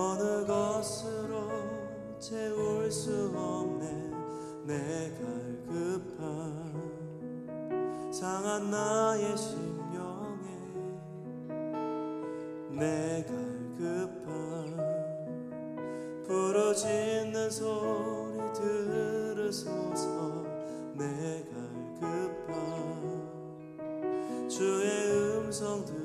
어느 것으로 채울 수 없네. 내 갈급한 상한 나의 심령에 내 갈급한 부러지는 소리 들으소서. 내 갈급한 주의 음성 들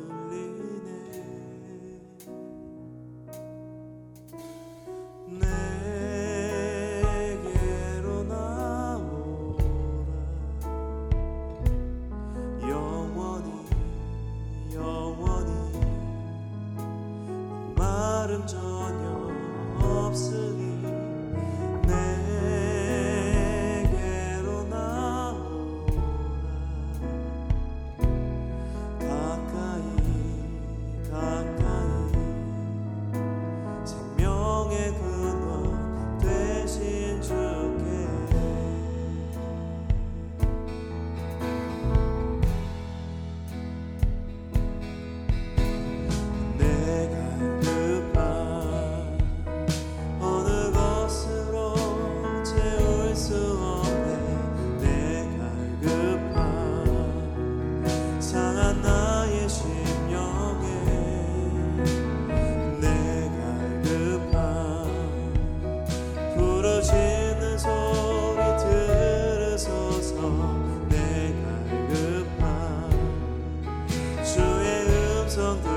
마름 전혀 없으리 tongue.